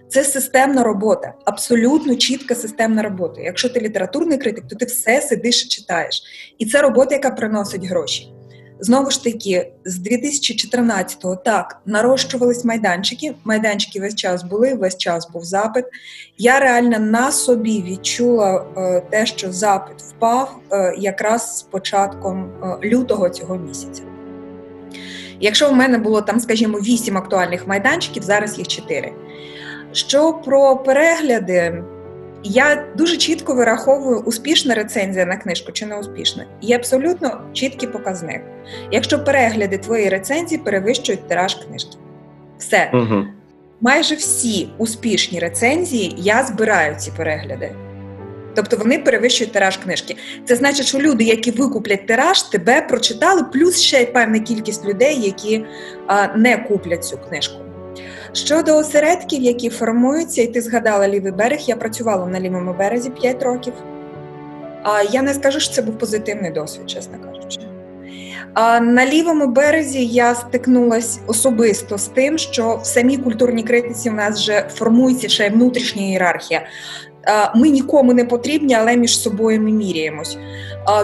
Це системна робота, абсолютно чітка системна робота. Якщо ти літературний критик, то ти все сидиш і читаєш. І це робота, яка приносить гроші. Знову ж таки, з 2014-го так нарощувались майданчики. Майданчики весь час були, весь час був запит. Я реально на собі відчула е, те, що запит впав е, якраз з початком е, лютого цього місяця. Якщо в мене було там, скажімо, вісім актуальних майданчиків, зараз їх чотири. Що про перегляди? Я дуже чітко вираховую, успішна рецензія на книжку чи не успішна. Є абсолютно чіткий показник. Якщо перегляди твоєї рецензії перевищують тираж книжки, все. Угу. Майже всі успішні рецензії я збираю ці перегляди. Тобто вони перевищують тираж книжки. Це значить, що люди, які викуплять тираж, тебе прочитали, плюс ще й певна кількість людей, які а, не куплять цю книжку. Щодо осередків, які формуються, і ти згадала лівий берег, я працювала на лівому березі 5 років. А я не скажу, що це був позитивний досвід, чесно кажучи. А на лівому березі я стикнулася особисто з тим, що в самій культурній критиці в нас вже формується ще внутрішня ієрархія. Ми нікому не потрібні, але між собою ми міряємось.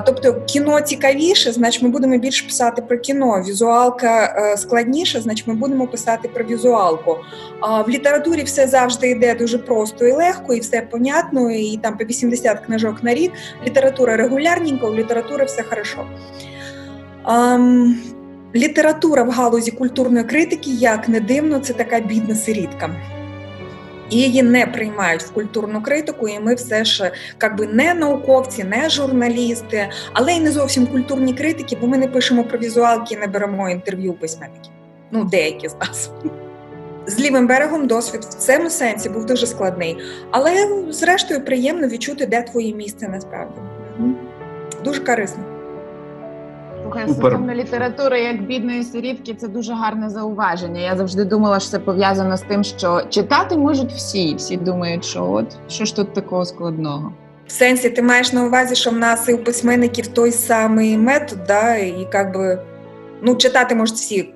Тобто кіно цікавіше, значить ми будемо більше писати про кіно. Візуалка е, складніша, значить ми будемо писати про візуалку. А в літературі все завжди йде дуже просто і легко, і все понятно, і там по 80 книжок на рік. Література регулярненька, у літератури все хорошо. Література в галузі культурної критики, як не дивно, це така бідна сирітка і її не приймають в культурну критику. І ми все ж якби не науковці, не журналісти, але й не зовсім культурні критики, бо ми не пишемо про візуалки, не беремо інтерв'ю письменників. Ну, деякі з нас. З лівим берегом досвід в цьому сенсі був дуже складний, але зрештою приємно відчути, де твоє місце насправді. Дуже корисно. Слухай, стосовно літератури як бідної сирітки, це дуже гарне зауваження. Я завжди думала, що це пов'язано з тим, що читати можуть всі. Всі думають, що от що ж тут такого складного. В сенсі, ти маєш на увазі, що в нас і у письменників той самий метод, да, і як би ну, читати можуть всі.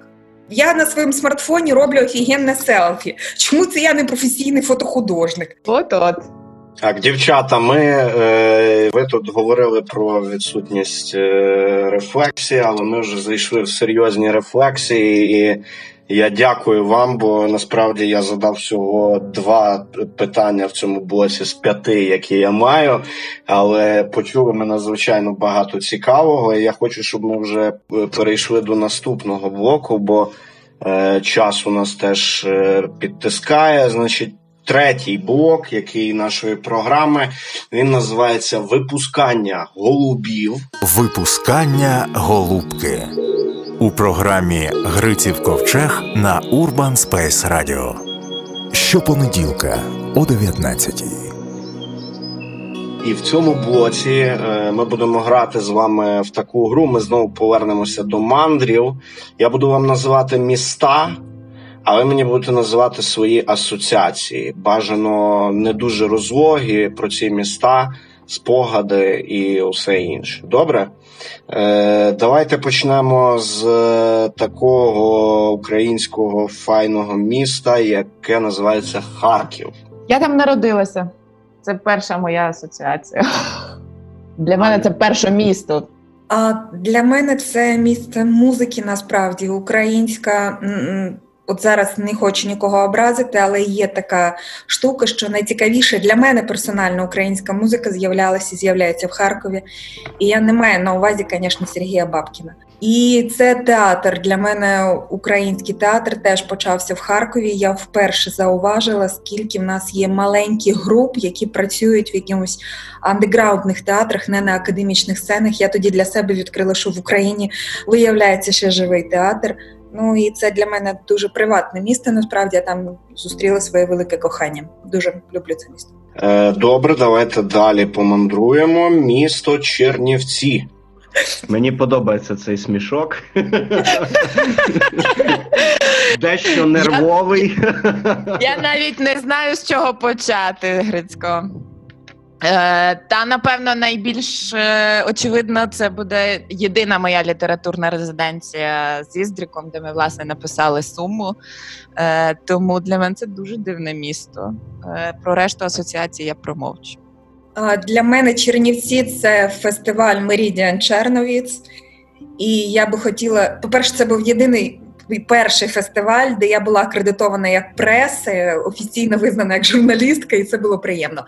Я на своєму смартфоні роблю офігенне селфі. Чому це я не професійний фотохудожник? От-от. Так, дівчата, ми е, ви тут говорили про відсутність е, рефлексії, але ми вже зайшли в серйозні рефлексії, і я дякую вам, бо насправді я задав всього два питання в цьому блоці з п'яти, які я маю. Але почули ми надзвичайно багато цікавого. і Я хочу, щоб ми вже е, перейшли до наступного блоку, бо час у нас теж підтискає. Значить третій блок, який нашої програми він називається Випускання голубів. Випускання голубки у програмі Гриців Ковчег на Urban Space Radio. Щопонеділка о 19 І в цьому блоці е, ми будемо грати з вами в таку гру. Ми знову повернемося до мандрів. Я буду вам називати міста, а ви мені будете називати свої асоціації. Бажано не дуже розлогі про ці міста, спогади і усе інше. Добре? Е, Давайте почнемо з такого українського файного міста, яке називається Харків. Я там народилася. Це перша моя асоціація. Для мене це перше місто. А для мене це місце музики насправді українська. От зараз не хочу нікого образити, але є така штука, що найцікавіше для мене персонально українська музика з'являлася і з'являється в Харкові. І я не маю на увазі, звісно, Сергія Бабкіна. І це театр для мене український театр теж почався в Харкові. Я вперше зауважила, скільки в нас є маленьких груп, які працюють в якимось андеграундних театрах, не на академічних сценах. Я тоді для себе відкрила, що в Україні виявляється ще живий театр. Ну і це для мене дуже приватне місто. Насправді я там зустріла своє велике кохання. Дуже люблю це місто. Е, добре, давайте далі помандруємо. Місто Чернівці. Мені подобається цей смішок. Дещо нервовий. Я навіть не знаю, з чого почати, Грицько. Е, та, напевно, найбільш е, очевидно, це буде єдина моя літературна резиденція з Іздріком, де ми власне написали суму. Е, тому для мене це дуже дивне місто. Про решту асоціації я промовчу. Для мене Чернівці це фестиваль Мерідіан Черновіц. І я би хотіла, по-перше, це був єдиний перший фестиваль, де я була акредитована як преси, офіційно визнана як журналістка, і це було приємно.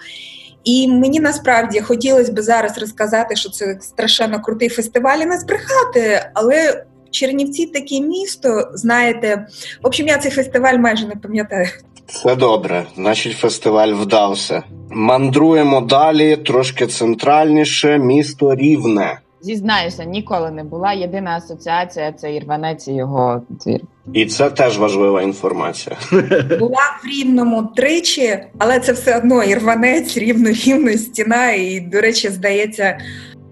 І мені насправді хотілося б зараз розказати, що це страшенно крутий фестиваль і не збрехати, але Чернівці таке місто, знаєте, в общем, я цей фестиваль майже не пам'ятаю. Все добре, значить, фестиваль вдався. Мандруємо далі, трошки центральніше, місто Рівне. Зізнаюся, ніколи не була. Єдина асоціація це Ірванець і його твір. І це теж важлива інформація. Була в рівному тричі, але це все одно ірванець, рівно рівно стіна. І, до речі, здається,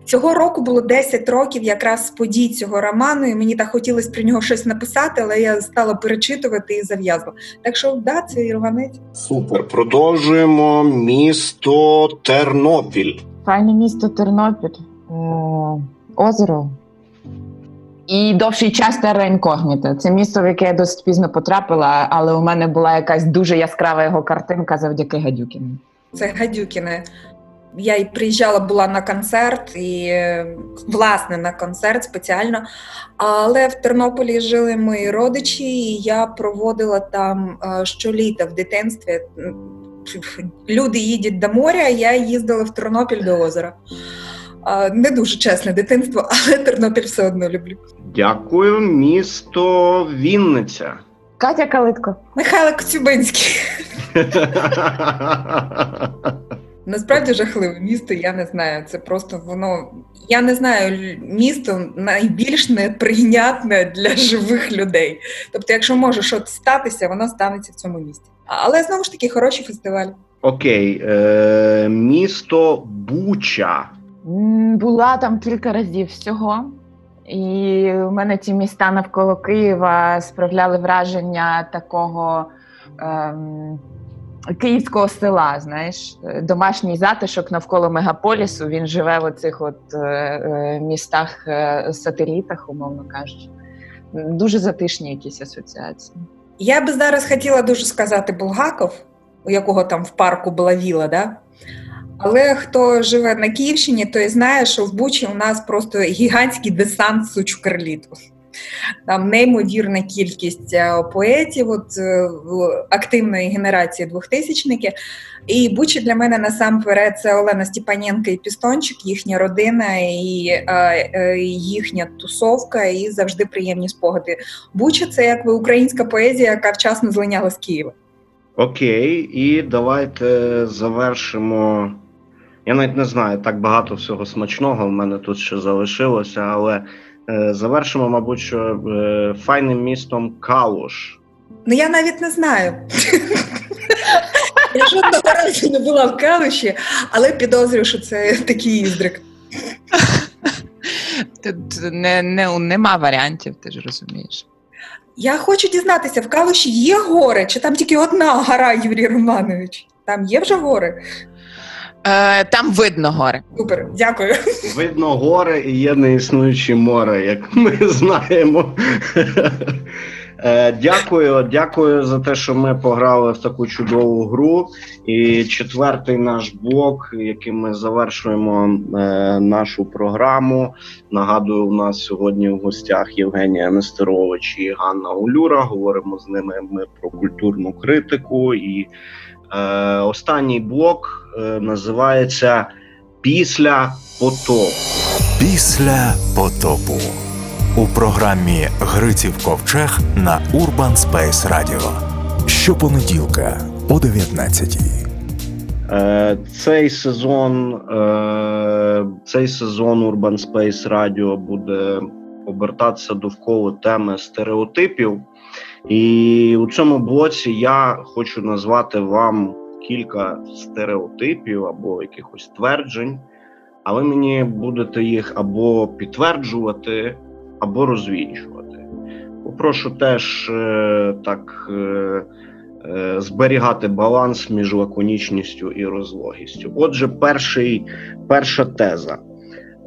цього року було 10 років якраз подій цього роману, і мені так хотілося про нього щось написати, але я стала перечитувати і зав'язла. Так що, да, це ірванець. Супер. Продовжуємо місто Тернопіль. Файне місто Тернопіль. Е, озеро. І довший час терра інкогніта. Це місто, в яке я досить пізно потрапила, але у мене була якась дуже яскрава його картинка завдяки Гадюкіну. Це Гадюкіне. Я й приїжджала була на концерт, і власне на концерт спеціально. Але в Тернополі жили мої родичі, і я проводила там е, щоліта в дитинстві. Люди їдуть до моря, я їздила в Тернопіль до озера. Не дуже чесне дитинство, але Тернопіль все одно люблю. Дякую, місто Вінниця. Катя Калитко. Михайло Коцюбинський. Насправді жахливе місто, я не знаю. Це просто воно. Я не знаю, місто найбільш неприйнятне для живих людей. Тобто, якщо може щось статися, воно станеться в цьому місті. Але знову ж таки хороший фестиваль. Окей, е, місто Буча. Була там кілька разів всього, і у мене ці міста навколо Києва справляли враження такого ем, київського села. Знаєш, домашній затишок навколо мегаполісу. Він живе в оцих от е, е містах е, сателітах, умовно кажучи. Дуже затишні якісь асоціації. Я би зараз хотіла дуже сказати Булгаков, у якого там в парку була віла, да? Але хто живе на Київщині, той знає, що в Бучі у нас просто гігантський десант сучукарліту. Там неймовірна кількість е, поетів от, е, активної генерації двохтисячники. І Бучі для мене насамперед це Олена Степаненко і Пістончик, їхня родина і е, їхня тусовка, і завжди приємні спогади. Буча це як українська поезія, яка вчасно злиняла з Києва. Окей, і давайте завершимо. Я навіть не знаю, так багато всього смачного в мене тут ще залишилося, але е, завершимо, мабуть, що е, файним містом Калуш. Ну я навіть не знаю. Я жодного разу не була в Калуші, але підозрюю, що це такий іздрик. Тут не, не, нема варіантів, ти ж розумієш. Я хочу дізнатися, в Калуші є гори, чи там тільки одна гора, Юрій Романович? Там є вже гори? Е, Там видно гори. Супер, дякую. Видно гори і є неіснуючі море, як ми знаємо. Е, Дякую, дякую за те, що ми пограли в таку чудову гру. І четвертий наш блок, яким ми завершуємо е, нашу програму. Нагадую, у нас сьогодні в гостях Євгенія Нестерович і Ганна Улюра. Говоримо з ними ми про культурну критику. І е, останній блок називається Після потопу. Після потопу у програмі Гриців Ковчег на Urban Space Radio. Щопонеділка о 19-й. Е, Цей сезон, е, цей сезон Urban Space Radio буде обертатися довкола теми стереотипів. І у цьому блоці я хочу назвати вам кілька стереотипів або якихось тверджень, а ви мені будете їх або підтверджувати, або розвінчувати. Попрошу теж е, так. е, е, Зберігати баланс між лаконічністю і розлогістю. Отже, перший, перша теза.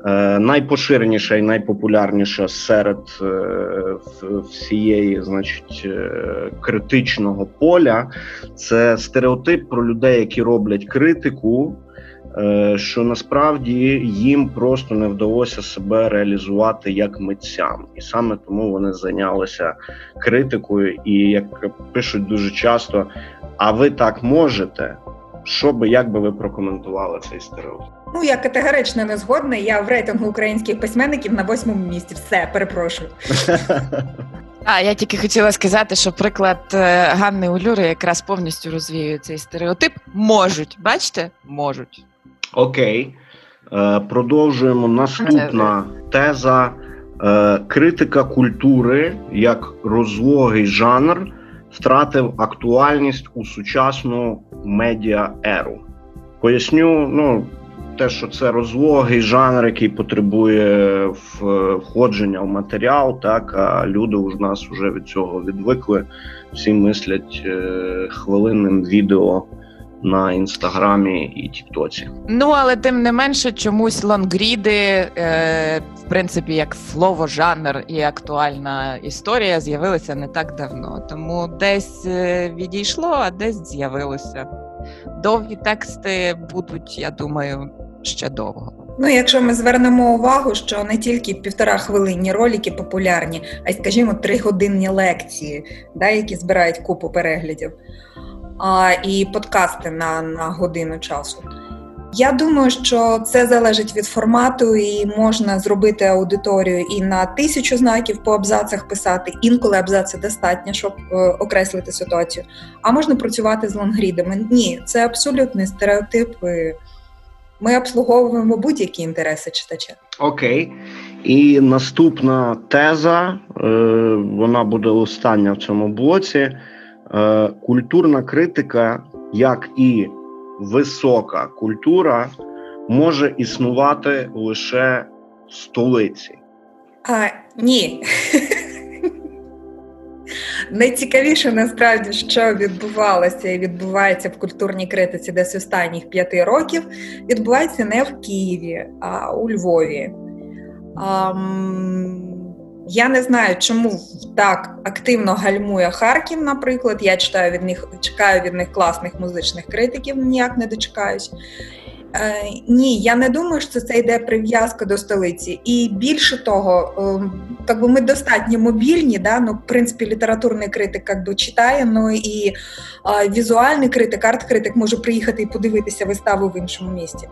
Е, найпоширеніша і найпопулярніша серед е, всієї, значить, е, критичного поля це стереотип про людей, які роблять критику, що насправді їм просто не вдалося себе реалізувати як митцям, і саме тому вони зайнялися критикою. І як пишуть дуже часто, а ви так можете. Що би як би ви прокоментували цей стереотип? Ну, я категорично не згодна. Я в рейтингу українських письменників на восьмому місці. Все, перепрошую. А я тільки хотіла сказати, що приклад е, Ганни Улюри якраз повністю розвіює цей стереотип. Можуть, бачите? Можуть. Окей. Е, продовжуємо. Наступна теза. Е, критика культури як розлогий жанр втратив актуальність у сучасну медіа-еру. Поясню, ну, те, що це розлогий жанр, який потребує входження в матеріал, так, а люди у нас вже від цього відвикли. Всі мислять е, хвилинним відео на інстаграмі і Тіктоці. Ну, але тим не менше, чомусь лонгріди, е, в принципі, як слово, жанр і актуальна історія з'явилися не так давно. Тому десь е, відійшло, а десь з'явилося. Довгі тексти будуть, я думаю, ще довго. Ну, якщо ми звернемо увагу, що не тільки півтора хвилинні ролики популярні, а й, скажімо, тригодинні лекції, да, які збирають купу переглядів, а, і подкасти на, на годину часу. Я думаю, що це залежить від формату, і можна зробити аудиторію і на тисячу знаків по абзацах писати. Інколи абзаци достатньо, щоб е, окреслити ситуацію. А можна працювати з лонгрідами. Ні, це абсолютний стереотип. і Ми обслуговуємо будь-які інтереси читача. Окей. І наступна теза, е, вона буде остання в цьому блоці. Е, культурна критика, як і висока культура, може існувати лише в столиці. А, ні. Найцікавіше насправді, що відбувалося і відбувається в культурній критиці десь останніх п'яти років, відбувається не в Києві, а у Львові. Ам, я не знаю, чому так активно гальмує Харків, наприклад. Я читаю від них, чекаю від них класних музичних критиків, ніяк не дочекаюсь. Е, ні, я не думаю, що це йде прив'язка до столиці. І більше того, е, как би ми достатньо мобільні, да? ну, в принципі, літературний критик как би, читає, ну і е, візуальний критик, арт-критик може приїхати і подивитися виставу в іншому місті.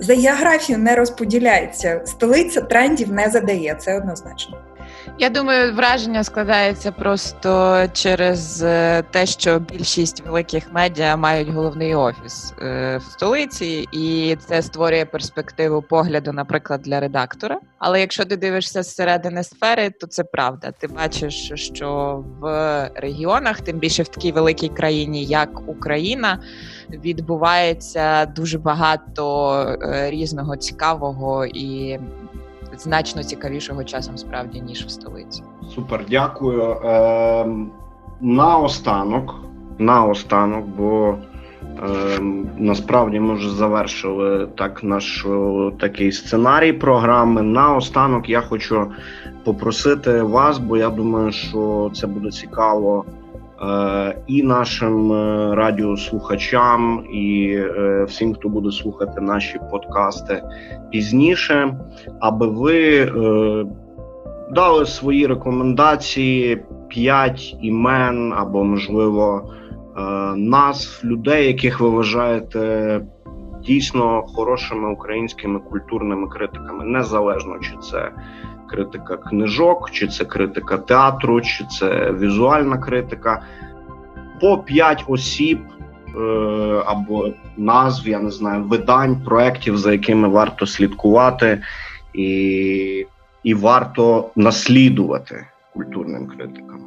За географією не розподіляється. Столиця трендів не задає, це однозначно. Я думаю, враження складається просто через е, те, що більшість великих медіа мають головний офіс е, в столиці, і це створює перспективу погляду, наприклад, для редактора. Але якщо ти дивишся зсередини сфери, то це правда. Ти бачиш, що в регіонах, тим більше в такій великій країні, як Україна, відбувається дуже багато е, різного цікавого і значно цікавішого часом справді ніж в столиці. Супер, дякую. Е, Наостанок, наостанок, бо е, насправді ми вже завершили так наш такий сценарій програми. Наостанок я хочу попросити вас, бо я думаю, що це буде цікаво. Е, і нашим е, радіослухачам, і е, всім, хто буде слухати наші подкасти пізніше, аби ви дали свої рекомендації, п'ять імен або, можливо, назв людей, яких ви вважаєте дійсно хорошими українськими культурними критиками, незалежно чи це критика книжок, чи це критика театру, чи це візуальна критика. По п'ять осіб е, або назв, я не знаю, видань, проєктів, за якими варто слідкувати, і, і варто наслідувати культурним критикам.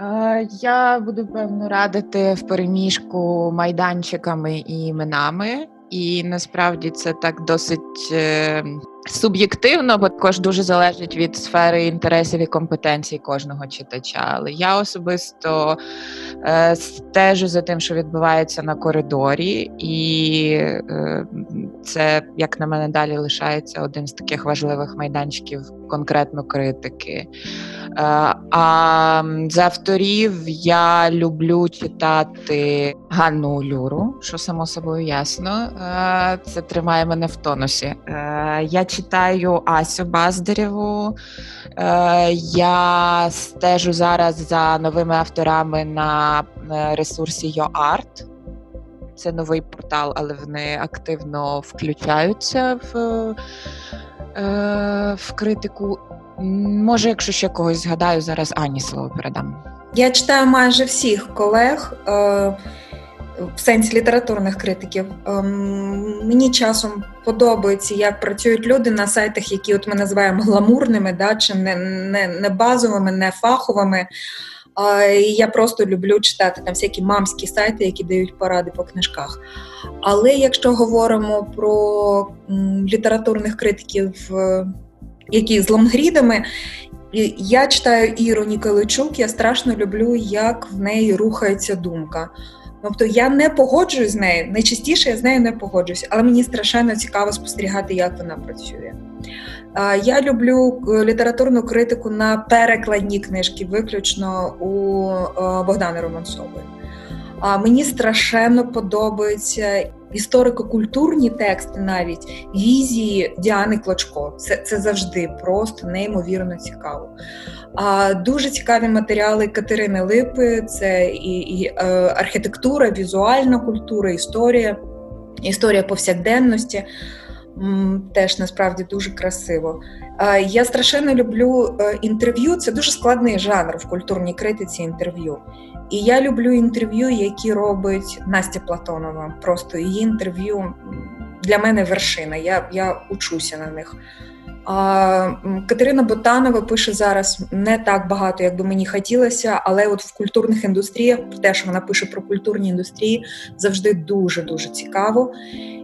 Е, я буду певно радити в переміжку майданчиками і іменами, і насправді це так досить е, Суб'єктивно, бо також дуже залежить від сфери інтересів і компетенцій кожного читача. Але я особисто е, стежу за тим, що відбувається на коридорі, і е, це, як на мене, далі лишається один з таких важливих майданчиків конкретно критики. Е, а з авторів я люблю читати Ганну Люру, що само собою ясно. Е, це тримає мене в тонусі. Е, я читаю Асю Баздарєву. Я стежу зараз за новими авторами на ресурсі YoArt. Це новий портал, але вони активно включаються в в критику. Може, якщо ще когось згадаю, зараз Ані слово передам. Я читаю майже всіх колег е, в сенсі літературних критиків. Е, мені часом подобається, як працюють люди на сайтах, які от ми називаємо гламурними, да, чи не, не, не базовими, не фаховими. Е, я просто люблю читати там всякі мамські сайти, які дають поради по книжках. Але якщо говоримо про літературних критиків е, які з лонгрідами. Я читаю Іру Ніколичук, я страшно люблю, як в неї рухається думка. Тобто я не погоджуюсь з нею. Найчастіше я з нею не погоджуюсь, але мені страшенно цікаво спостерігати, як вона працює. Я люблю е, літературну критику на перекладні книжки, виключно у Богдана Богдани Романцової. Мені страшенно подобаються історико-культурні тексти, навіть візії Діани Клочко. Це це завжди просто неймовірно цікаво. А дуже цікаві матеріали Катерини Липи: це і, і е, архітектура, візуальна культура, історія, історія повсякденності. Теж насправді дуже красиво. Я страшенно люблю е, інтерв'ю. Це дуже складний жанр в культурній критиці інтерв'ю. І я люблю інтерв'ю, які робить Настя Платонова. Просто її інтерв'ю для мене вершина. Я я учуся на них. А, Катерина Ботанова пише зараз не так багато, як би мені хотілося, але от в культурних індустріях, те, що вона пише про культурні індустрії, завжди дуже дуже цікаво.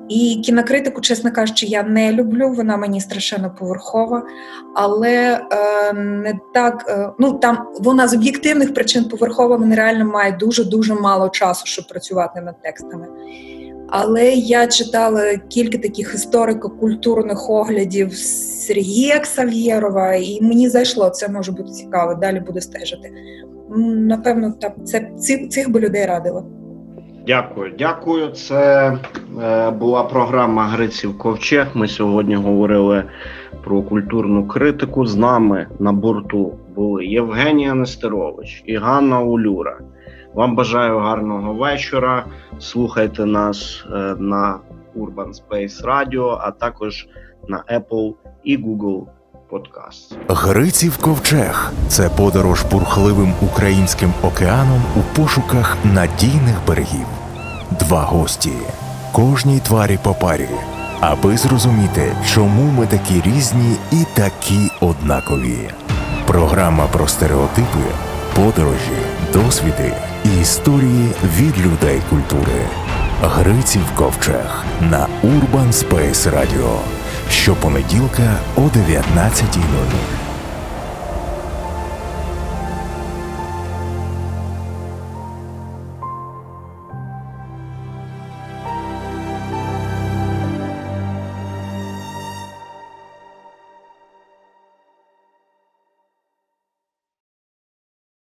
І кінокритику, чесно кажучи, я не люблю. Вона мені страшенно поверхова, але е, не так. Е, ну там вона з об'єктивних причин поверхова вона реально має дуже дуже мало часу, щоб працювати над текстами. Але я читала кілька таких історико-культурних оглядів Сергія Ксав'єрова, і мені зайшло, це може бути цікаво. Далі буду стежити. Напевно, так це цих, би людей радила. Дякую, дякую. Це е, була програма Гриців Ковчег. Ми сьогодні говорили про культурну критику. З нами на борту були Євгенія Нестерович і Ганна Улюра. Вам бажаю гарного вечора. Слухайте нас е, на Urban Space Radio, а також на Apple і Google подкаст. Гриців ковчег це подорож бурхливим українським океаном у пошуках надійних берегів. Два гості, кожній тварі по парі, аби зрозуміти, чому ми такі різні і такі однакові. Програма про стереотипи, подорожі, досвіди і історії від людей культури. Гриців ковчег на Urban Space Radio щопонеділка о 19.00.